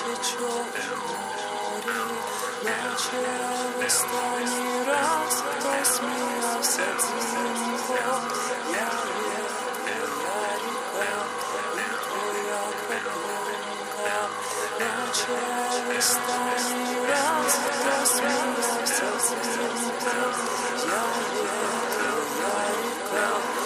Ночи черные, ночи я в стане раз посмеялся тихо. Я верю, я река, и твоя копленка. Ночи я в стане раз посмеялся тихо. Я верю, я